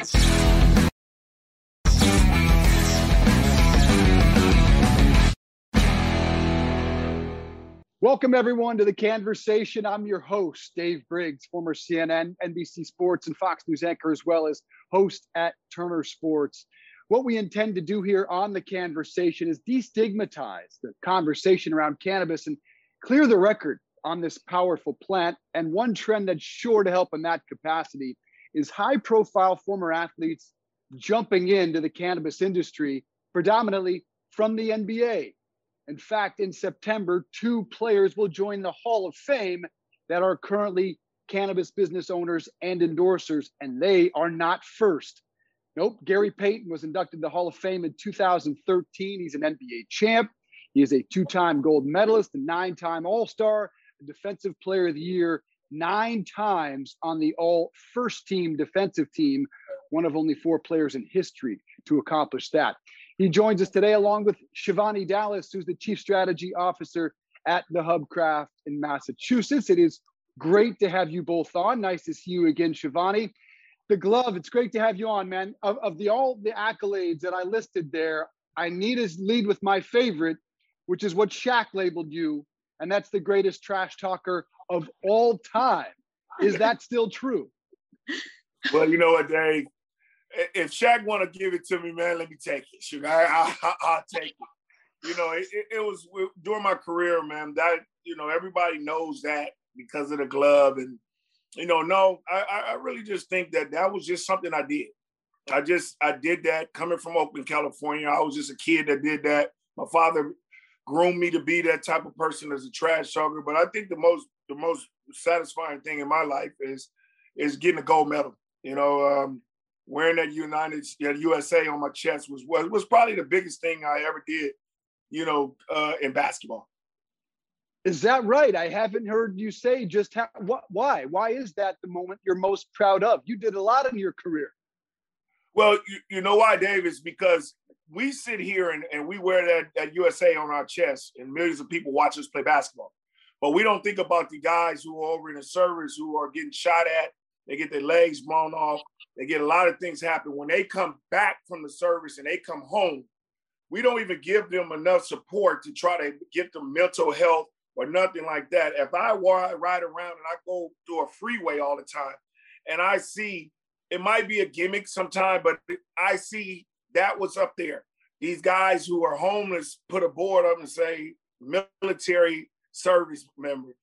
Welcome, everyone, to the Cannversation. I'm your host, Dave Briggs, former CNN, NBC Sports, and Fox News anchor, as well as host at Turner Sports. What we intend to do here on the Cannversation is destigmatize the conversation around cannabis and clear the record on this powerful plant. And one trend that's sure to help in that capacity is high profile former athletes jumping into the cannabis industry, predominantly from the NBA. In fact, in September, two players will join the Hall of Fame that are currently cannabis business owners and endorsers, and they are not first. Nope, Gary Payton was inducted to the Hall of Fame in 2013. He's an NBA champ. He is a two time gold medalist, a nine time All Star, a Defensive Player of the Year, nine times on the All First Team defensive team, one of only four players in history to accomplish that. He joins us today along with Shivani Dallas, who's the Chief Strategy Officer at the Hubcraft in Massachusetts. It is great to have you both on. Nice to see you again, Shivani. The glove, it's great to have you on, man. Of, of the all the accolades that I listed there, I need to lead with my favorite, which is what Shaq labeled you, and that's the greatest trash talker of all time. Is that still true? Well, you know what, Dave? if Shaq want to give it to me, man, let me take it. Sugar, I, will take it. You know, it, it, was during my career, man. That you know, everybody knows that because of the glove, and you know, no, I, I really just think that that was just something I did. I just I did that coming from Oakland, California. I was just a kid that did that. My father groomed me to be that type of person as a trash talker. But I think the most the most satisfying thing in my life is is getting a gold medal. You know, um, wearing that United that USA on my chest was, was was probably the biggest thing I ever did, you know, uh, in basketball. Is that right? I haven't heard you say just how, what, why. Why is that the moment you're most proud of? You did a lot in your career. Well, you, you know why, Dave? Is because we sit here and, and we wear that, that USA on our chest, and millions of people watch us play basketball. But we don't think about the guys who are over in the service who are getting shot at, they get their legs blown off. They get a lot of things happen. When they come back from the service and they come home, we don't even give them enough support to try to get them mental health or nothing like that. If I ride around and I go through a freeway all the time and I see it might be a gimmick sometime, but I see that was up there. These guys who are homeless put a board up and say military service member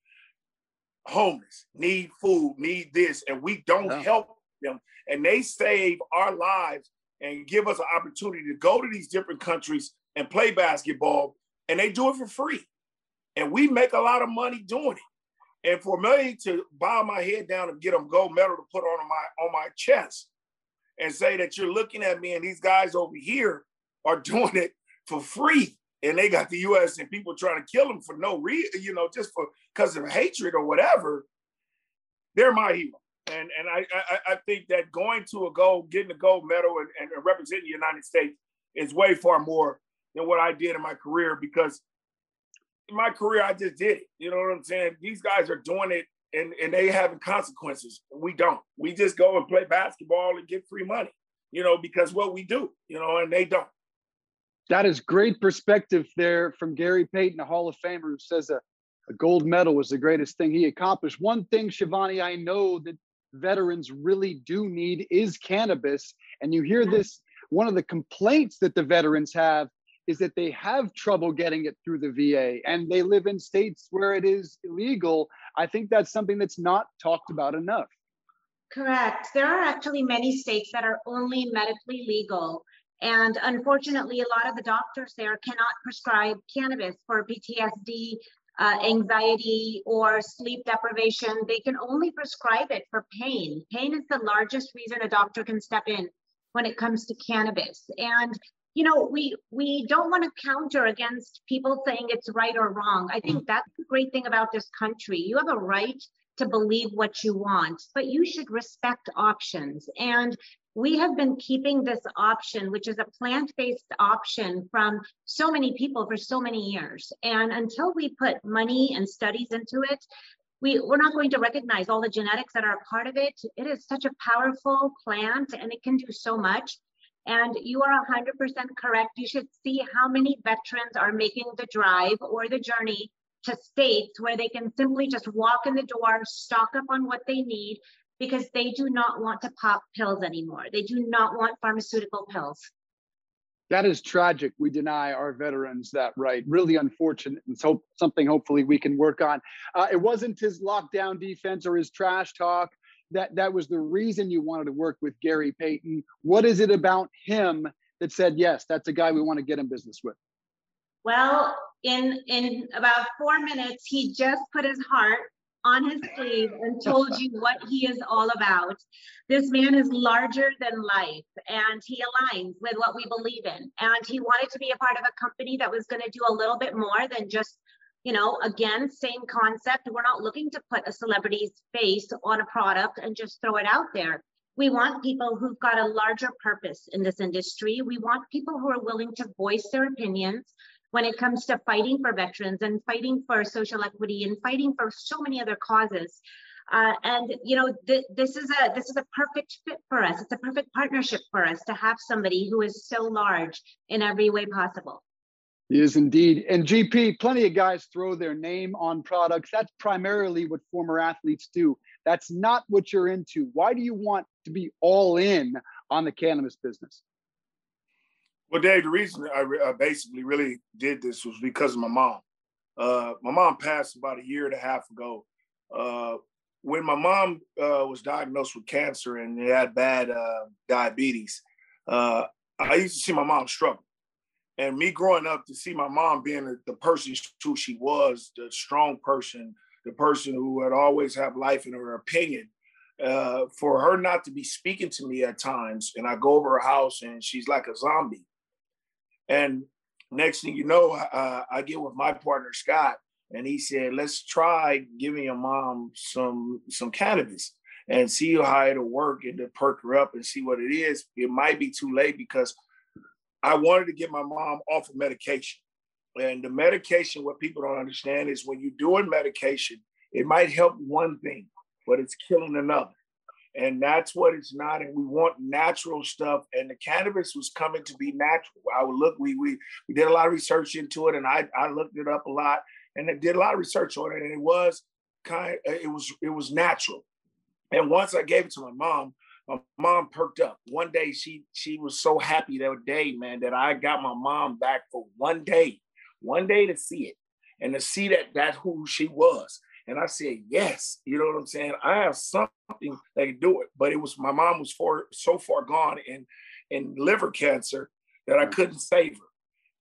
homeless, need food, need this, and we don't help them. And they save our lives and give us an opportunity to go to these different countries and play basketball, and they do it for free. And we make a lot of money doing it. And for me to bow my head down and get a gold medal to put on my on my chest and say that you're looking at me and these guys over here are doing it for free and they got the U.S. and people trying to kill them for no reason, you know, just for because of hatred or whatever, they're my hero. And and I, I, I think that going to a gold, getting a gold medal, and, and representing the United States is way far more than what I did in my career because in my career I just did it. You know what I'm saying? These guys are doing it and and they having consequences. We don't. We just go and play basketball and get free money. You know, because what we do. You know, and they don't. That is great perspective there from Gary Payton, a Hall of Famer who says a, a gold medal was the greatest thing he accomplished. One thing, Shivani, I know that veterans really do need is cannabis. And you hear this one of the complaints that the veterans have is that they have trouble getting it through the VA and they live in states where it is illegal. I think that's something that's not talked about enough. Correct. There are actually many states that are only medically legal. And unfortunately, a lot of the doctors there cannot prescribe cannabis for PTSD, uh, anxiety, or sleep deprivation. They can only prescribe it for pain. Pain is the largest reason a doctor can step in when it comes to cannabis. And you know, we we don't want to counter against people saying it's right or wrong. I think that's the great thing about this country. You have a right to believe what you want, but you should respect options. And we have been keeping this option, which is a plant based option, from so many people for so many years. And until we put money and studies into it, we, we're not going to recognize all the genetics that are a part of it. It is such a powerful plant and it can do so much. And you are 100% correct. You should see how many veterans are making the drive or the journey to states where they can simply just walk in the door, stock up on what they need, because they do not want to pop pills anymore. They do not want pharmaceutical pills. That is tragic. We deny our veterans that right. Really unfortunate, and so something hopefully we can work on. Uh, it wasn't his lockdown defense or his trash talk. That that was the reason you wanted to work with Gary Payton. What is it about him that said yes, that's a guy we want to get in business with? Well, in in about four minutes, he just put his heart on his sleeve and told you what he is all about. This man is larger than life and he aligns with what we believe in. And he wanted to be a part of a company that was going to do a little bit more than just, you know, again, same concept. We're not looking to put a celebrity's face on a product and just throw it out there. We want people who've got a larger purpose in this industry. We want people who are willing to voice their opinions when it comes to fighting for veterans and fighting for social equity and fighting for so many other causes. Uh, and you know, th- this is a this is a perfect fit for us. It's a perfect partnership for us to have somebody who is so large in every way possible. He is indeed. And GP, plenty of guys throw their name on products. That's primarily what former athletes do. That's not what you're into. Why do you want to be all in on the cannabis business? Well, Dave, the reason I, re- I, basically really did this was because of my mom. Uh, my mom passed about a year and a half ago. Uh, when my mom uh, was diagnosed with cancer and had bad uh, diabetes, uh, I used to see my mom struggle. And me growing up to see my mom being the person who she was, the strong person, the person who would always have life in her opinion, uh, for her not to be speaking to me at times, and I go over her house and she's like a zombie. And next thing you know, uh, I get with my partner Scott, and he said, "Let's try giving your mom some some cannabis and see how it'll work and to perk her up and see what it is." It might be too late because I wanted to get my mom off of medication. And the medication, what people don't understand is when you're doing medication, it might help one thing, but it's killing another and that's what it's not. And we want natural stuff. And the cannabis was coming to be natural. I would look, we we we did a lot of research into it, and I I looked it up a lot, and I did a lot of research on it, and it was kind, it was it was natural. And once I gave it to my mom, my mom perked up. One day she she was so happy that day, man, that I got my mom back for one day, one day to see it and to see that that's who she was. And I said, yes, you know what I'm saying? I have something that can do it. But it was my mom was for so far gone in in liver cancer that I mm. couldn't save her.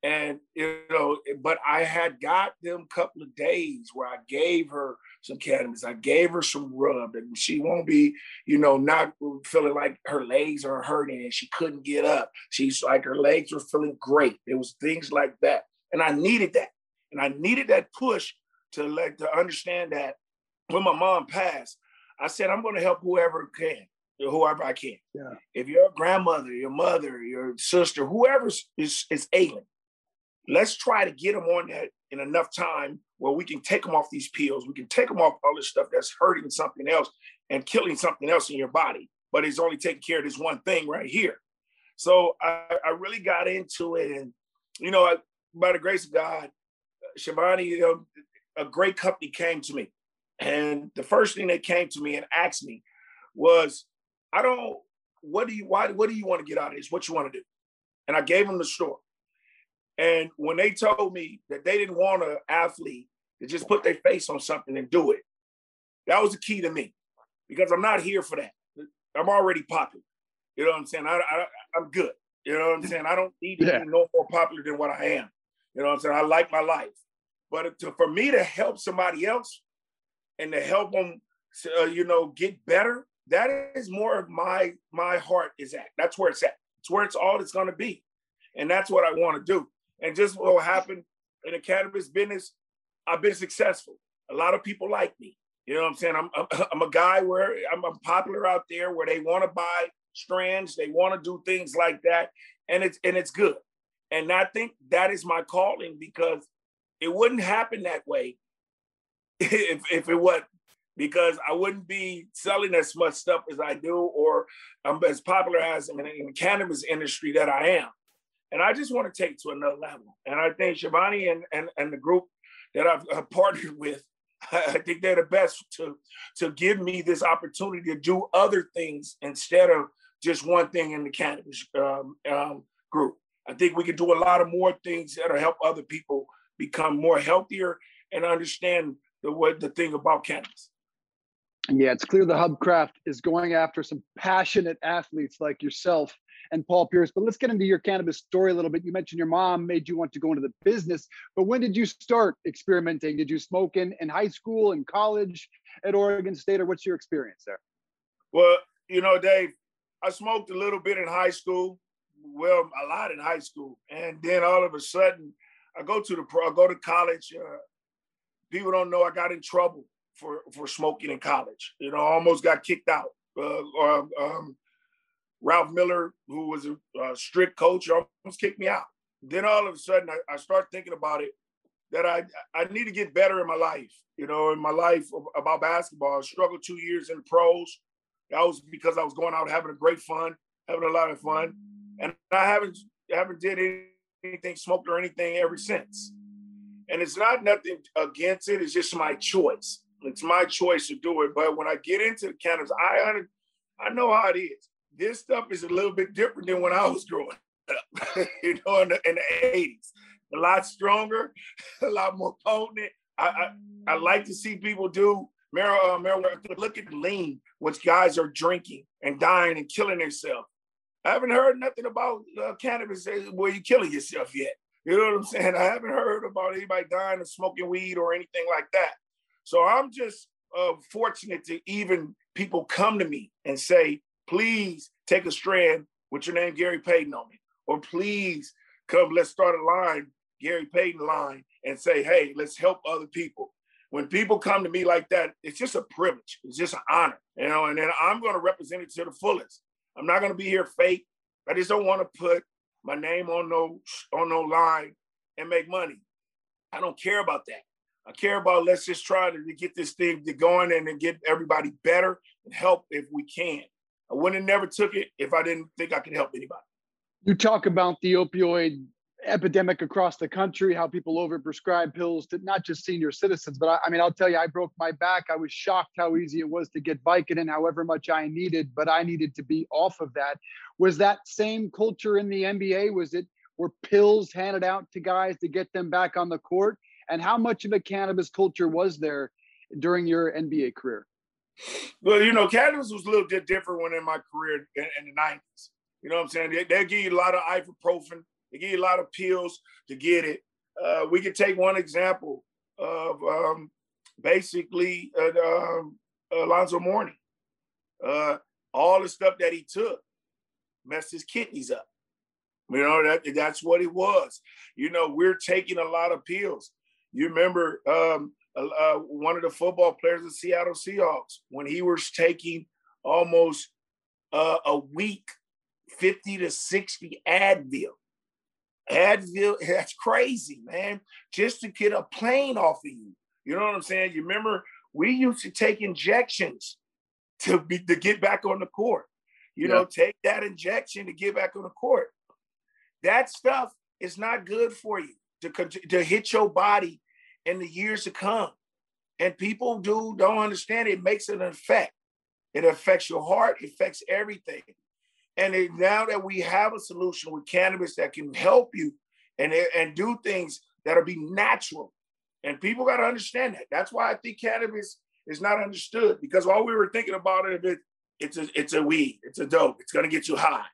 And you know, but I had got them couple of days where I gave her some cannabis. I gave her some rub, and she won't be, you know, not feeling like her legs are hurting and she couldn't get up. She's like her legs were feeling great. It was things like that, and I needed that, and I needed that push to let to understand that when my mom passed, I said I'm going to help whoever can, whoever I can. Yeah. If your grandmother, your mother, your sister, whoever is is ailing, let's try to get them on that in enough time where we can take them off these pills. We can take them off all this stuff that's hurting something else and killing something else in your body, but it's only taking care of this one thing right here. So I, I really got into it, and you know, by the grace of God, Shivani, you know, a great company came to me. And the first thing they came to me and asked me was, I don't, what do you, why, what do you want to get out of this? What you want to do? And I gave them the story. And when they told me that they didn't want an athlete to just put their face on something and do it, that was the key to me because I'm not here for that. I'm already popular. You know what I'm saying? I, I, I'm good. You know what I'm saying? I don't need to yeah. be no more popular than what I am. You know what I'm saying? I like my life. But to, for me to help somebody else and to help them, uh, you know, get better, that is more of my my heart is at. That's where it's at. It's where it's all it's going to be, and that's what I want to do. And just what happened in the cannabis business, I've been successful. A lot of people like me. You know what I'm saying? I'm I'm a guy where I'm, I'm popular out there where they want to buy strands, they want to do things like that, and it's and it's good. And I think that is my calling because it wouldn't happen that way if, if it was because I wouldn't be selling as much stuff as I do, or I'm as popular as in, the cannabis industry that I am. And I just want to take to another level. And I think Shivani and, and, and the group that I've uh, partnered with, I think they're the best to, to give me this opportunity to do other things instead of just one thing in the cannabis um, um, group. I think we can do a lot of more things that'll help other people become more healthier and understand the what the thing about cannabis. Yeah, it's clear the Hubcraft is going after some passionate athletes like yourself and Paul Pierce. But let's get into your cannabis story a little bit. You mentioned your mom made you want to go into the business, but when did you start experimenting? Did you smoke in, in high school and college at Oregon State, or what's your experience there? Well, you know, Dave, I smoked a little bit in high school, well, a lot in high school, and then all of a sudden, I go to the pro, I go to college. Uh, people don't know I got in trouble for for smoking in college. You know, I almost got kicked out. Uh, um, Ralph Miller, who was a, a, strict coach, almost kicked me out. Then all of a sudden, I, I start thinking about it that I I need to get better in my life. You know, in my life about basketball. I struggled two years in the pros. That was because I was going out having a great fun, having a lot of fun, and I haven't haven't did anything smoked or anything ever since. And it's not nothing against it. It's just my choice. It's my choice to do it. But when I get into the cannabis, I I know how it is. This stuff is a little bit different than when I was growing up, you know, in the, in the 80s. A lot stronger, a lot more potent. I, I, I like to see people do marijuana. Uh, look at the lean, which guys are drinking and dying and killing themselves. I haven't heard nothing about uh, cannabis where you're killing yourself yet. You know what I'm saying? I haven't heard about anybody dying of smoking weed or anything like that. So I'm just uh, fortunate to even people come to me and say, please take a strand with your name Gary Payton on it, or please come, let's start a line, Gary Payton line, and say, hey, let's help other people. When people come to me like that, it's just a privilege. It's just an honor, you know. And then I'm going to represent it to the fullest. I'm not to be here fake. I just don't want to put my name on no on no line and make money. I don't care about that. I care about let's just try to, get this thing to going and then get everybody better and help if we can. I wouldn't have never took it if I didn't think I could help anybody. You talk about the opioid epidemic across the country, how people overprescribe pills to not just senior citizens, but I, I, mean, I'll tell you, I broke my back. I was shocked how easy it was to get Vicodin, however much I needed, but I needed to be off of that. Was that same culture in the NBA? Was it were pills handed out to guys to get them back on the court? And how much of a cannabis culture was there during your NBA career? Well, you know, cannabis was a little bit different when in my career in, in the 90s. You know what I'm saying? They, they give you a lot of ibuprofen, they give you a lot of pills to get it. Uh, we could take one example of um, basically uh, um, Alonzo Mourning. Uh, all the stuff that he took messed his kidneys up. You know, that that's what it was. You know, we're taking a lot of pills. You remember um, uh, one of the football players of Seattle Seahawks when he was taking almost uh, a week, 50 to 60 Advil. Advil, that's crazy, man. Just to get a plane off of you. You know what I'm saying? You remember we used to take injections to be to get back on the court. You yeah. know, take that injection to get back on the court. That stuff is not good for you to, to hit your body in the years to come. And people do don't understand it, it makes an effect. It affects your heart, it affects everything. And it, now that we have a solution with cannabis that can help you and, and do things that'll be natural, and people got to understand that. That's why I think cannabis is not understood because all we were thinking about it, it it's a it's a weed, it's a dope, it's gonna get you high.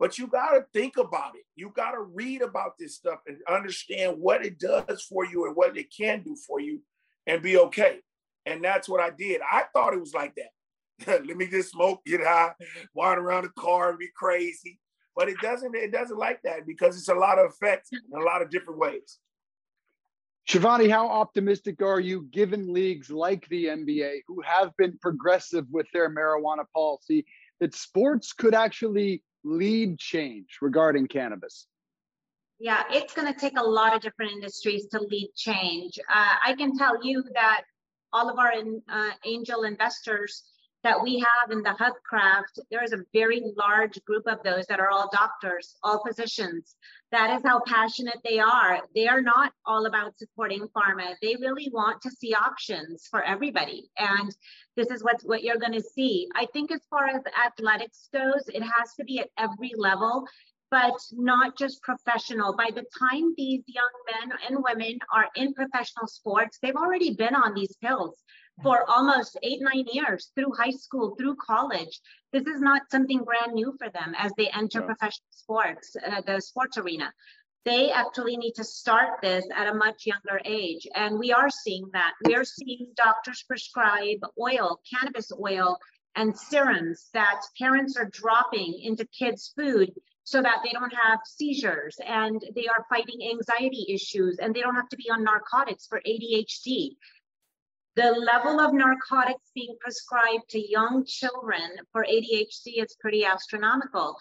But you got to think about it. You got to read about this stuff and understand what it does for you and what it can do for you and be okay. And that's what I did. I thought it was like that. Let me just smoke, get high, wander around the car and be crazy. But it doesn't, it doesn't like that because it's a lot of effects in a lot of different ways. Shivani, how optimistic are you given leagues like the NBA who have been progressive with their marijuana policy that sports could actually lead change regarding cannabis? Yeah, it's going to take a lot of different industries to lead change. Uh, I can tell you that all of our in, uh, angel investors that we have in the Hubcraft, there is a very large group of those that are all doctors, all physicians. That is how passionate they are. They are not all about supporting pharma. They really want to see options for everybody. And this is what, what you're going to see. I think as far as athletics goes, it has to be at every level but not just professional. By the time these young men and women are in professional sports, they've already been on these pills for almost eight, nine years through high school, through college. This is not something brand new for them as they enter yeah. professional sports, uh, the sports arena. They actually need to start this at a much younger age. And we are seeing that. We are seeing doctors prescribe oil, cannabis oil, and serums that parents are dropping into kids' food so that they don't have seizures and they are fighting anxiety issues and they don't have to be on narcotics for ADHD. The level of narcotics being prescribed to young children for ADHD is pretty astronomical.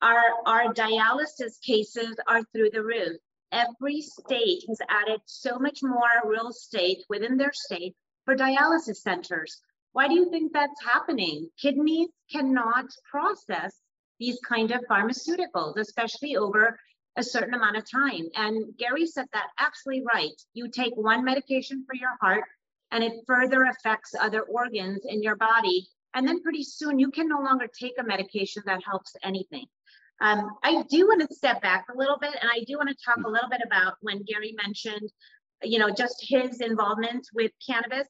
Our, our dialysis cases are through the roof. Every state has added so much more real estate within their state for dialysis centers. Why do you think that's happening? Kidneys cannot process these kind of pharmaceuticals, especially over a certain amount of time. And Gary said that absolutely right. You take one medication for your heart, and it further affects other organs in your body. And then pretty soon you can no longer take a medication that helps anything. Um, I do want to step back a little bit and I do want to talk a little bit about when Gary mentioned, you know, just his involvement with cannabis.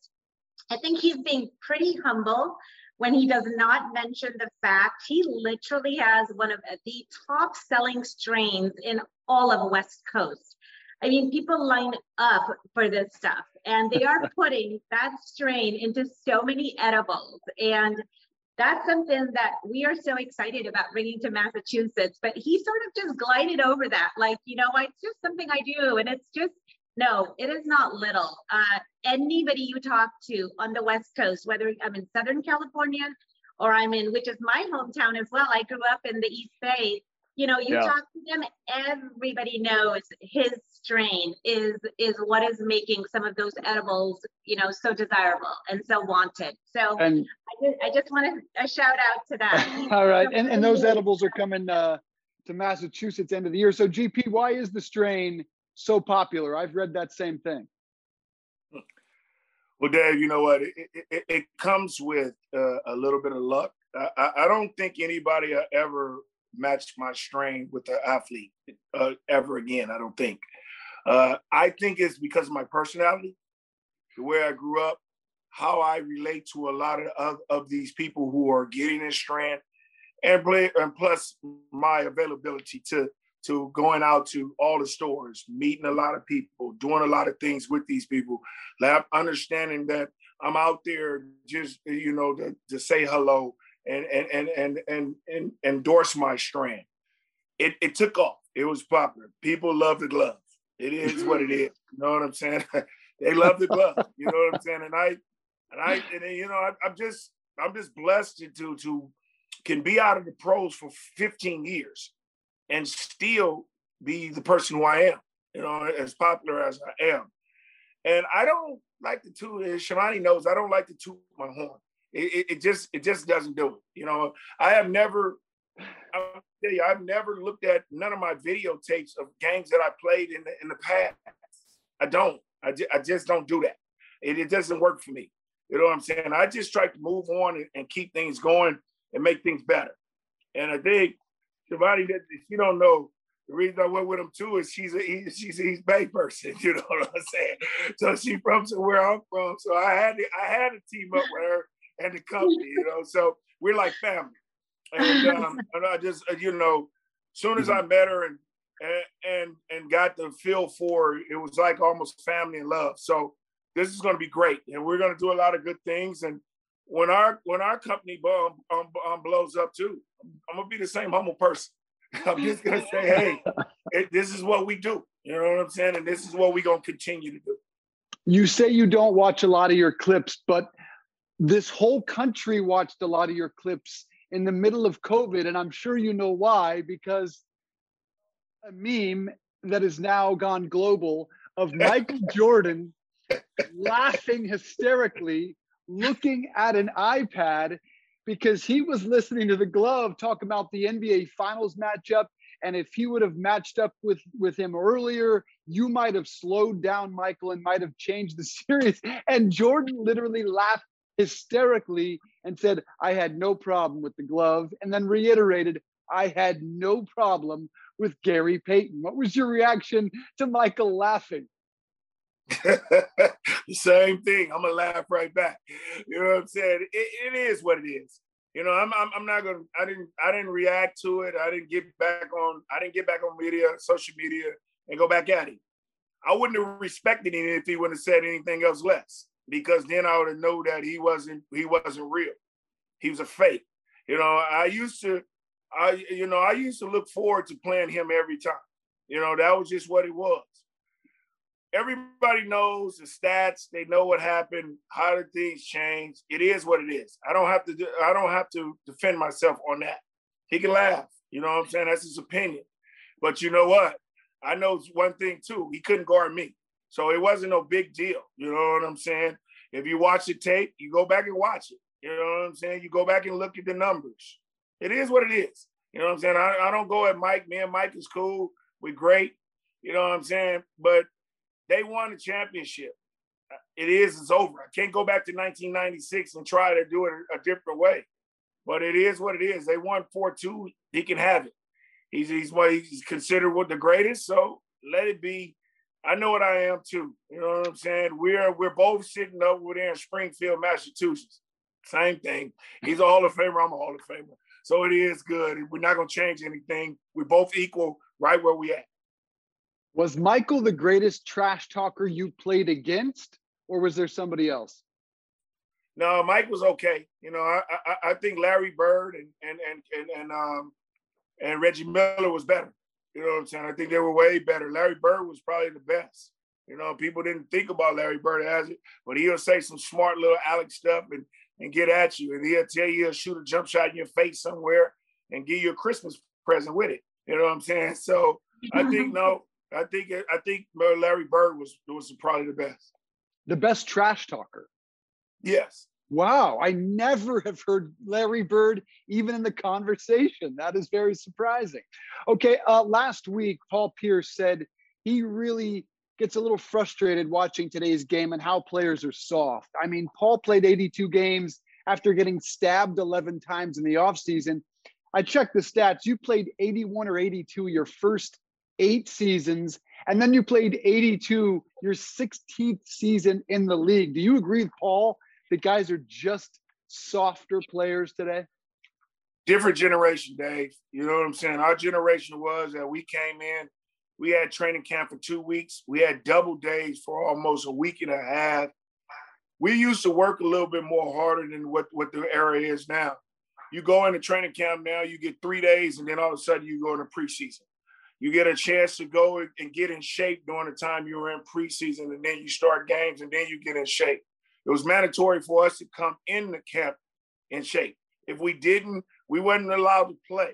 I think he's being pretty humble when he does not mention the fact he literally has one of the top selling strains in all of West Coast. I mean, people line up for this stuff and they are putting that strain into so many edibles. And that's something that we are so excited about bringing to Massachusetts. But he sort of just glided over that, like, you know, it's just something I do. And it's just, no, it is not little. Uh, anybody you talk to on the West Coast, whether I'm in Southern California or I'm in, which is my hometown as well, I grew up in the East Bay you know you yeah. talk to them everybody knows his strain is is what is making some of those edibles you know so desirable and so wanted. So and i just, I just wanted a shout out to that. All right. and, and those edibles are coming uh, to massachusetts end of the year. So gp why is the strain so popular? I've read that same thing. Well dave you know what? It, it, it comes with uh, a little bit of luck. I, I don't think anybody ever match my strain with the athlete uh, ever again. I don't think. Uh, I think it's because of my personality, the way I grew up, how I relate to a lot of, of, of these people who are getting this strand, and, play, and plus my availability to to going out to all the stores, meeting a lot of people, doing a lot of things with these people, understanding that I'm out there just you know to, to say hello and and and and and, and endorse my strand. It it took off. It was popular. People love the glove. It is what it is. You know what I'm saying? they love the glove. You know what I'm saying? And I and I and you know I, I'm just I'm just blessed to to can be out of the pros for 15 years and still be the person who I am. You know, as popular as I am. And I don't like to toot. Shivani knows I don't like to toot my horn. It, it, just it just doesn't do it. You know, I have never I'll tell you, I've never looked at none of my videotapes of games that I played in the in the past. I don't. I, just, I just don't do that. It, it doesn't work for me. You know what I'm saying? I just try to move on and, and keep things going and make things better. And I think Shivani, that you don't know, the reason I went with him too is she's a he, she's a East Bay person. You know what I'm saying? So she's from where I'm from. So I had to I had to team up with her and the company, you know. So we're like family. And, um, and I just, uh, you know, soon as I met her and and and got the feel for it, it was like almost family and love. So this is going to be great, and we're going to do a lot of good things. And when our when our company um, um, um, blows up too, I'm gonna be the same humble person. I'm just gonna say, hey, it, this is what we do. You know what I'm saying? And this is what we're gonna continue to do. You say you don't watch a lot of your clips, but this whole country watched a lot of your clips in the middle of COVID, and I'm sure you know why, because a meme that has now gone global of Michael Jordan laughing hysterically, looking at an iPad because he was listening to the glove talk about the NBA finals matchup. And if he would have matched up with, with him earlier, you might have slowed down Michael and might have changed the series. And Jordan literally laughed hysterically and said, I had no problem with the glove, and then reiterated, I had no problem with Gary Payton. What was your reaction to Michael laughing? the same thing. I'm gonna laugh right back. You know what I'm saying? it, it is what it is. You know, I'm, I'm I'm not gonna. I didn't I didn't react to it. I didn't get back on. I didn't get back on media, social media, and go back at him. I wouldn't have respected him if he wouldn't have said anything else less, because then I would have known that he wasn't he wasn't real. He was a fake. You know, I used to, I you know, I used to look forward to playing him every time. You know, that was just what it was everybody knows the stats. They know what happened. How did things change? It is what it is. I don't have to. I don't have to defend myself on that. He can laugh. You know what I'm saying? That's his opinion. But you know what? I know one thing too. He couldn't guard me, so it wasn't no big deal. You know what I'm saying? If you watch the tape, you go back and watch it. You know what I'm saying? You go back and look at the numbers. It is what it is. You know what I'm saying? I, I don't go at Mike. Man, Mike is cool. We're great. You know what I'm saying? But they won the championship. Uh, it is, it's over. I can't go back to 1996 and try to do it a different way. But it is what it is. They won 4 2. He can have it. He's, he's, what he's considered what the greatest. So let it be. I know what I am too. You know what I'm saying? We're we're both sitting over there in Springfield, Massachusetts. Same thing. He's a Hall of Famer. I'm a Hall of Famer. So it is good. We're not gonna change anything. We're both equal right where we at. Was Michael the greatest trash talker you played against, or was there somebody else? No, Mike was okay. You know, I I, I think Larry Bird and and and and and um and Reggie Miller was better. You know what I'm saying? I think they were way better. Larry Bird was probably the best. You know, people didn't think about Larry Bird as it, but he'll say some smart little Alex stuff and and get at you, and he'll tell you he'll shoot a jump shot in your face somewhere and give you a Christmas present with it. You know what I'm saying? So I think no, I think I think Larry Bird was was probably the best. The best trash talker. Yes. Wow, I never have heard Larry Bird even in the conversation. That is very surprising. Okay, uh, last week Paul Pierce said he really gets a little frustrated watching today's game and how players are soft. I mean, Paul played 82 games after getting stabbed 11 times in the offseason. I checked the stats. You played 81 or 82 your first eight seasons, and then you played 82, your 16th season in the league. Do you agree with Paul that guys are just softer players today? Different generation, Dave. You know what I'm saying? Our generation was that we came in, we had training camp for two weeks, we had double days for almost a week and a half. We used to work a little bit more harder than what, what the era is now. You go into training camp now, you get three days, and then all of a sudden you go into preseason you get a chance to go and get in shape during the time you were in preseason, and then you start games, and then you get in shape. It was mandatory for us to come in the camp in shape. If we didn't, we wasn't allowed to play.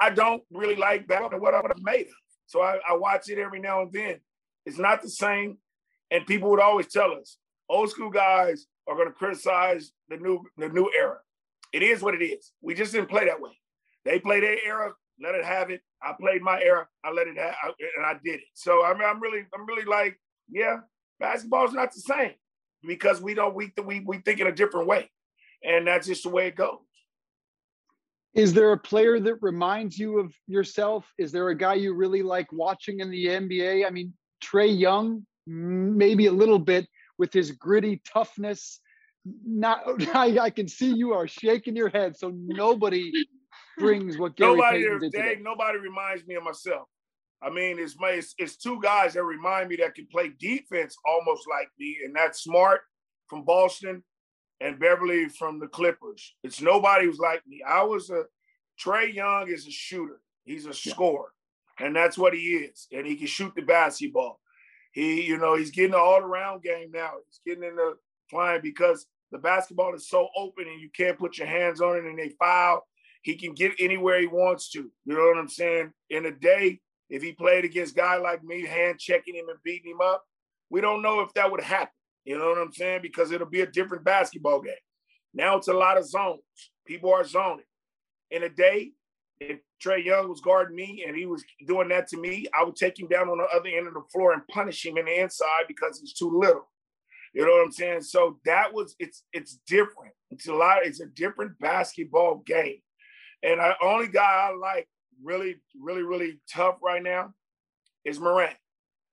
I don't really like that what I would have made of. So I, I watch it every now and then. It's not the same. And people would always tell us, old school guys are going to criticize the new the new era. It is what it is. We just didn't play that way. They play their era let it have it. I played my era. I let it have, it, and I did it. So I mean, I'm really, I'm really like, yeah, basketball's not the same because we don't we we we think in a different way, and that's just the way it goes. Is there a player that reminds you of yourself? Is there a guy you really like watching in the NBA? I mean, Trae Young, maybe a little bit with his gritty toughness. Not, I, I can see you are shaking your head. So nobody brings what Gary nobody, Payton did Dave, nobody reminds me of myself. I mean, it's, my, it's, it's two guys that remind me that can play defense almost like me, and that's Smart from Boston and Beverley from the Clippers. It's nobody who's like me. I was a Trae Young is a shooter. He's a scorer, and that's what he is. And he can shoot the basketball. He, you know, he's getting an all-around game now. He's getting in the flying because the basketball is so open and you can't put your hands on it and they foul he can get anywhere he wants to. You know what I'm saying? In a day, if he played against a guy like me, hand checking him and beating him up, we don't know if that would happen. You know what I'm saying? Because it'll be a different basketball game. Now it's a lot of zones. People are zoning. In a day, if Trae Young was guarding me and he was doing that to me, I would take him down on the other end of the floor and punish him in the inside because he's too little. You know what I'm saying? So that was it's it's different. It's a lot. It's a different basketball game. And the only guy I like really, really, really tough right now is Morant.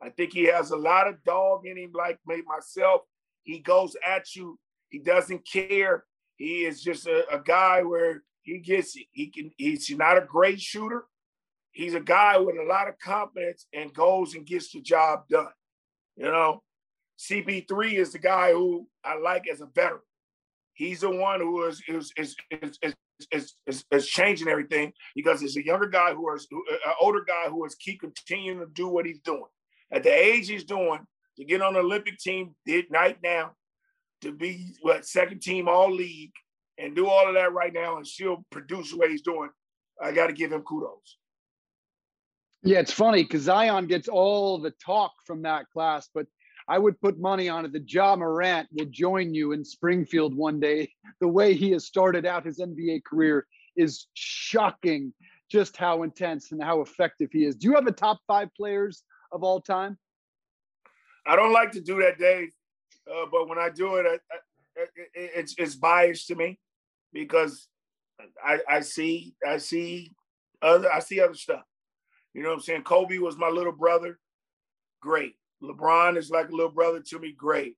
I think he has a lot of dog in him, like me myself. He goes at you. He doesn't care. He is just a, a guy where he gets it. He can. He's not a great shooter. He's a guy with a lot of confidence and goes and gets the job done. You know, CP3 is the guy who I like as a veteran. He's the one who is is is is, is, is, is, is changing everything because it's a younger guy who is uh, an older guy who is keep continuing to do what he's doing at the age he's doing to get on the Olympic team right now to be what second team all league and do all of that right now and still produce what he's doing. I got to give him kudos. Yeah, it's funny because Zion gets all the talk from that class, but I would put money on it that Ja Morant will join you in Springfield one day. The way he has started out his NBA career is shocking just how intense and how effective he is. Do you have a top five players of all time? I don't like to do that, Dave, uh, but when I do it, I, I, it's it's biased to me because I, I see I see other I see other stuff. You know what I'm saying? Kobe was my little brother. Great. LeBron is like a little brother to me. Great.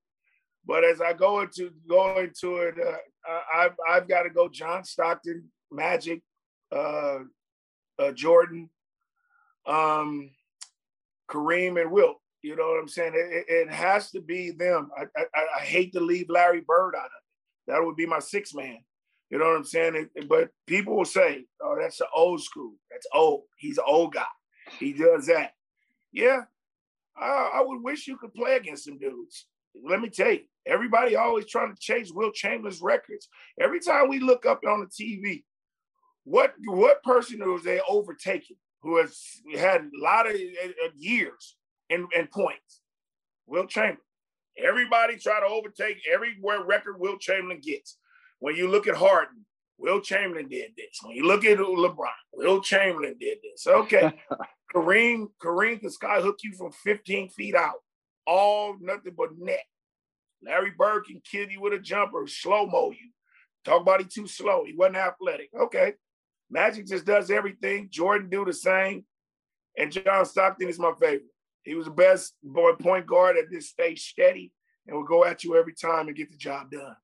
But as I go into go into it, uh, I've I've got to go John Stockton, Magic, uh, uh, Jordan, um, Kareem, and Wilt. You know what I'm saying? It, it has to be them. I, I, I hate to leave Larry Bird out of it. That would be my six man. You know what I'm saying? It, but people will say, "Oh, that's the old school. That's old. He's an old guy. He does that." Yeah, I, I would wish you could play against some dudes. Let me tell you, everybody always trying to chase Wilt Chamberlain's records. Every time we look up on the TV, what what person was they overtaking who has had a lot of uh, years and, and points? Wilt Chamberlain. Everybody try to overtake everywhere record Wilt Chamberlain gets. When you look at Harden, Wilt Chamberlain did this. When you look at LeBron, Wilt Chamberlain did this. Okay. Kareem, Kareem can skyhook you from 15 feet out. All nothing but net. Larry Bird can kill you with a jumper, slow mo you. Talk about he too slow. He wasn't athletic. Okay. Magic just does everything. Jordan do the same. And John Stockton is my favorite. He was the best boy point guard at this stage, steady, and will go at you every time and get the job done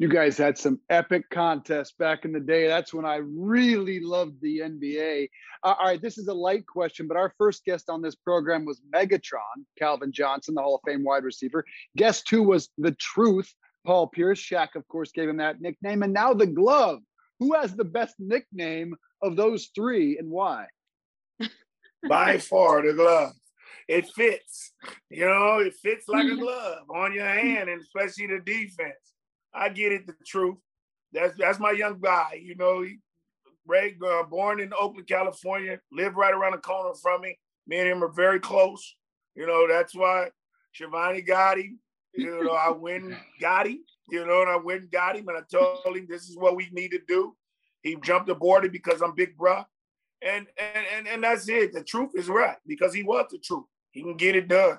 you guys had some epic contests back in the day. That's when I really loved the NBA. Uh, all right, this is a light question, but our first guest on this program was Megatron, Calvin Johnson, the Hall of Fame wide receiver. Guest two was The Truth, Paul Pierce. Shaq, of course, gave him that nickname. And now The Glove. Who has the best nickname of those three and why? By far, The Glove. It fits. You know, it fits like a glove on your hand, and especially the defense. I get it, the truth. That's that's my young guy. You know, he, Ray, uh, born in Oakland, California, lived right around the corner from me. Me and him are very close. You know, that's why Shivani got him. You know, I went got him. You know, and I went and got him, and I told him this is what we need to do. He jumped aboard it because I'm big bruh. And and and and that's it. The truth is right because he was the truth. He can get it done.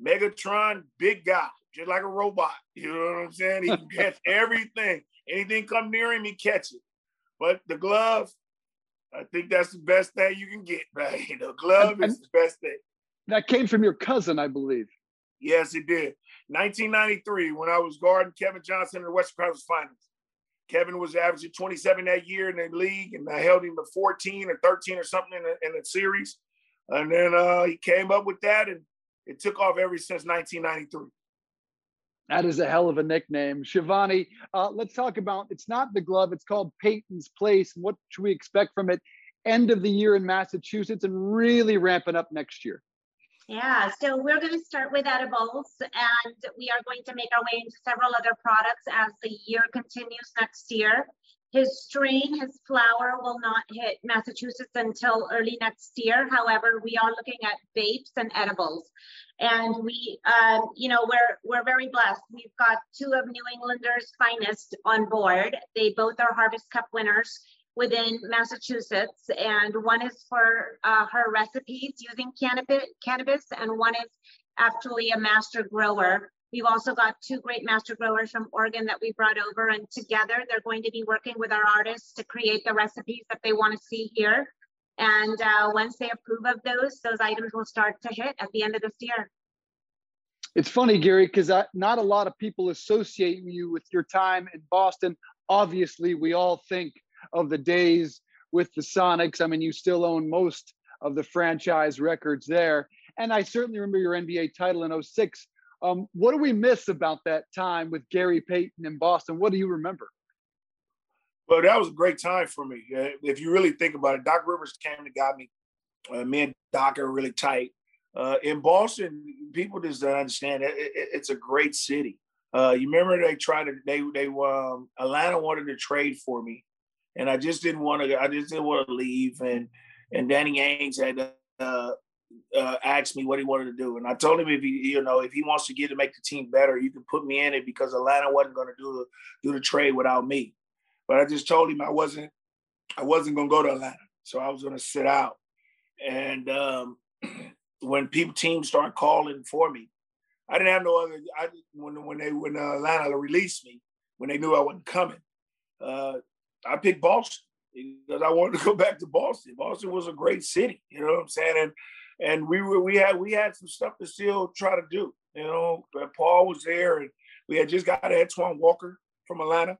Megatron, big guy just like a robot. You know what I'm saying? He can catch everything. Anything come near him, he catch it. But the glove, I think that's the best thing you can get, right? The glove is the best thing. That came from your cousin, I believe. Yes, it did. 1993, when I was guarding Kevin Johnson in the Western Conference Finals. Kevin was averaging 27 that year in the league, and I held him to 14 or 13 or something in the, in the series. And then uh, he came up with that, and it took off ever since 1993. That is a hell of a nickname. Shivani, uh, let's talk about it's not the glove, it's called Payton's Place. What should we expect from it end of the year in Massachusetts and really ramping up next year? Yeah, so we're going to start with edibles and we are going to make our way into several other products as the year continues next year. His strain, his flower will not hit Massachusetts until early next year. However, we are looking at vapes and edibles. And we, um, you know, we're we're very blessed. We've got two of New Englanders' finest on board. They both are Harvest Cup winners within Massachusetts, and one is for uh, her recipes using cannabis, cannabis, and one is actually a master grower. We've also got two great master growers from Oregon that we brought over, and together they're going to be working with our artists to create the recipes that they want to see here. And uh, once they approve of those, those items will start to hit at the end of this year. It's funny, Gary, because not a lot of people associate you with your time in Boston. Obviously, we all think of the days with the Sonics. I mean, you still own most of the franchise records there. And I certainly remember your NBA title in 06. Um, what do we miss about that time with Gary Payton in Boston? What do you remember? Well, that was a great time for me. Uh, if you really think about it, Doc Rivers came and got me. Uh, me and Doc are really tight. Uh, in Boston, people just don't understand it, it, it's a great city. Uh, you remember they tried to they they um, Atlanta wanted to trade for me, and I just didn't want to. I just didn't want to leave. And and Danny Ainge had uh, uh, asked me what he wanted to do, and I told him if he, you know, if he wants to get to make the team better, you can put me in it because Atlanta wasn't going to do do the trade without me. But I just told him I wasn't I wasn't going to go to Atlanta, so I was going to sit out. And um, when people teams start calling for me, I didn't have no other. I when when they when uh, Atlanta released me when they knew I wasn't coming. Uh, I picked Boston because I wanted to go back to Boston. Boston was a great city, you know what I'm saying? And and we were we had we had some stuff to still try to do. You know, but Paul was there, and we had just got Antoine Walker from Atlanta,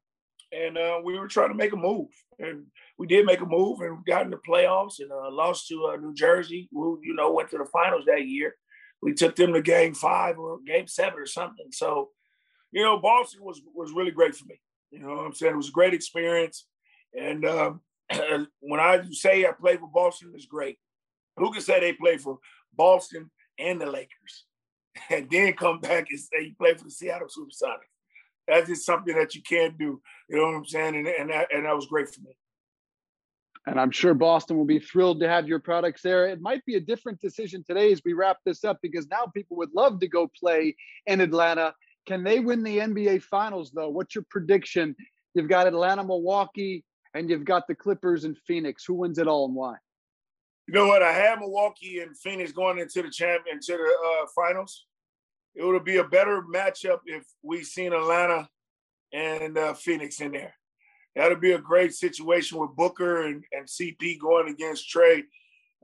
and uh, we were trying to make a move, and we did make a move, and got in the playoffs, and uh, lost to uh, New Jersey, who you know went to the finals that year. We took them to Game Five or Game Seven or something. So, you know, Boston was was really great for me. You know, what I'm saying it was a great experience. And um, when I say I played for Boston, it's great. Who can say they play for Boston and the Lakers, and then come back and say you play for the Seattle Supersonics? That's just something that you can't do. You know what I'm saying? And and that, and that was great for me. And I'm sure Boston will be thrilled to have your products there. It might be a different decision today as we wrap this up because now people would love to go play in Atlanta. Can they win the NBA Finals, though? What's your prediction? You've got Atlanta, Milwaukee, and you've got the Clippers and Phoenix. Who wins it all and why? You know what? I have Milwaukee and Phoenix going into the champion to the uh, finals. It would be a better matchup if we seen Atlanta and uh, Phoenix in there. That'd be a great situation with Booker and, and CP going against Trae.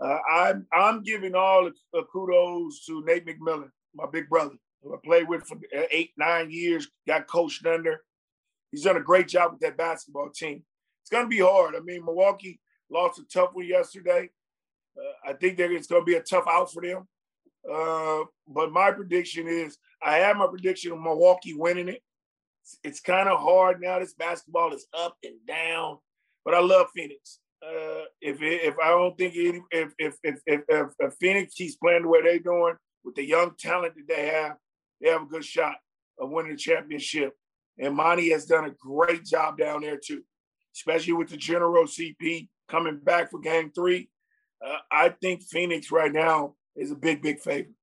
Uh, I'm I'm giving all the kudos to Nate McMillan, my big brother, who I played with for eight nine years, got coached under. He's done a great job with that basketball team it's to be hard. I mean, Milwaukee lost a tough one yesterday. Uh, I think that it's going to be a tough out for them. Uh, but my prediction is I have my prediction of Milwaukee winning it. It's, it's kind of hard now. This basketball is up and down, but I love Phoenix. Uh, if if I don't think any, if, if if if if, if Phoenix keeps playing the way they're doing with the young talent that they have, they have a good shot of winning the championship. And Monty has done a great job down there too especially with the General CP coming back for game three. Uh, I think Phoenix right now is a big, big favorite.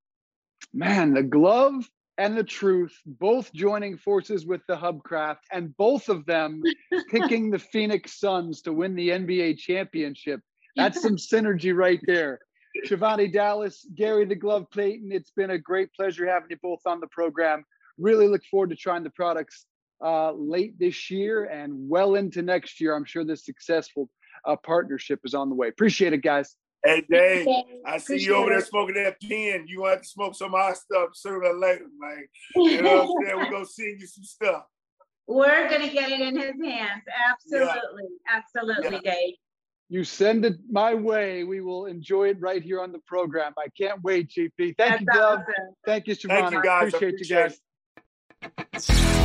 Man, the glove and the truth both joining forces with the Hubcraft and both of them picking the Phoenix Suns to win the NBA championship. That's some synergy right there. Shivani Dallas, Gary the Glove Payton, it's been a great pleasure having you both on the program. Really look forward to trying the products uh, late this year and well into next year. I'm sure this successful uh, partnership is on the way. Appreciate it, guys. Hey, Dave, I see Appreciate you over there smoking that pen. You want to smoke some of our stuff sooner or later, man. You know what I'm saying? We're going to send you some stuff. We're going to get it in his hands. Absolutely. Yeah. Absolutely, yeah. Dave. You send it my way. We will enjoy it right here on the program. I can't wait, GP. Thank That's you, Dove. Awesome. Thank you, Shivani. Thank you, guys. Appreciate, Appreciate you guys.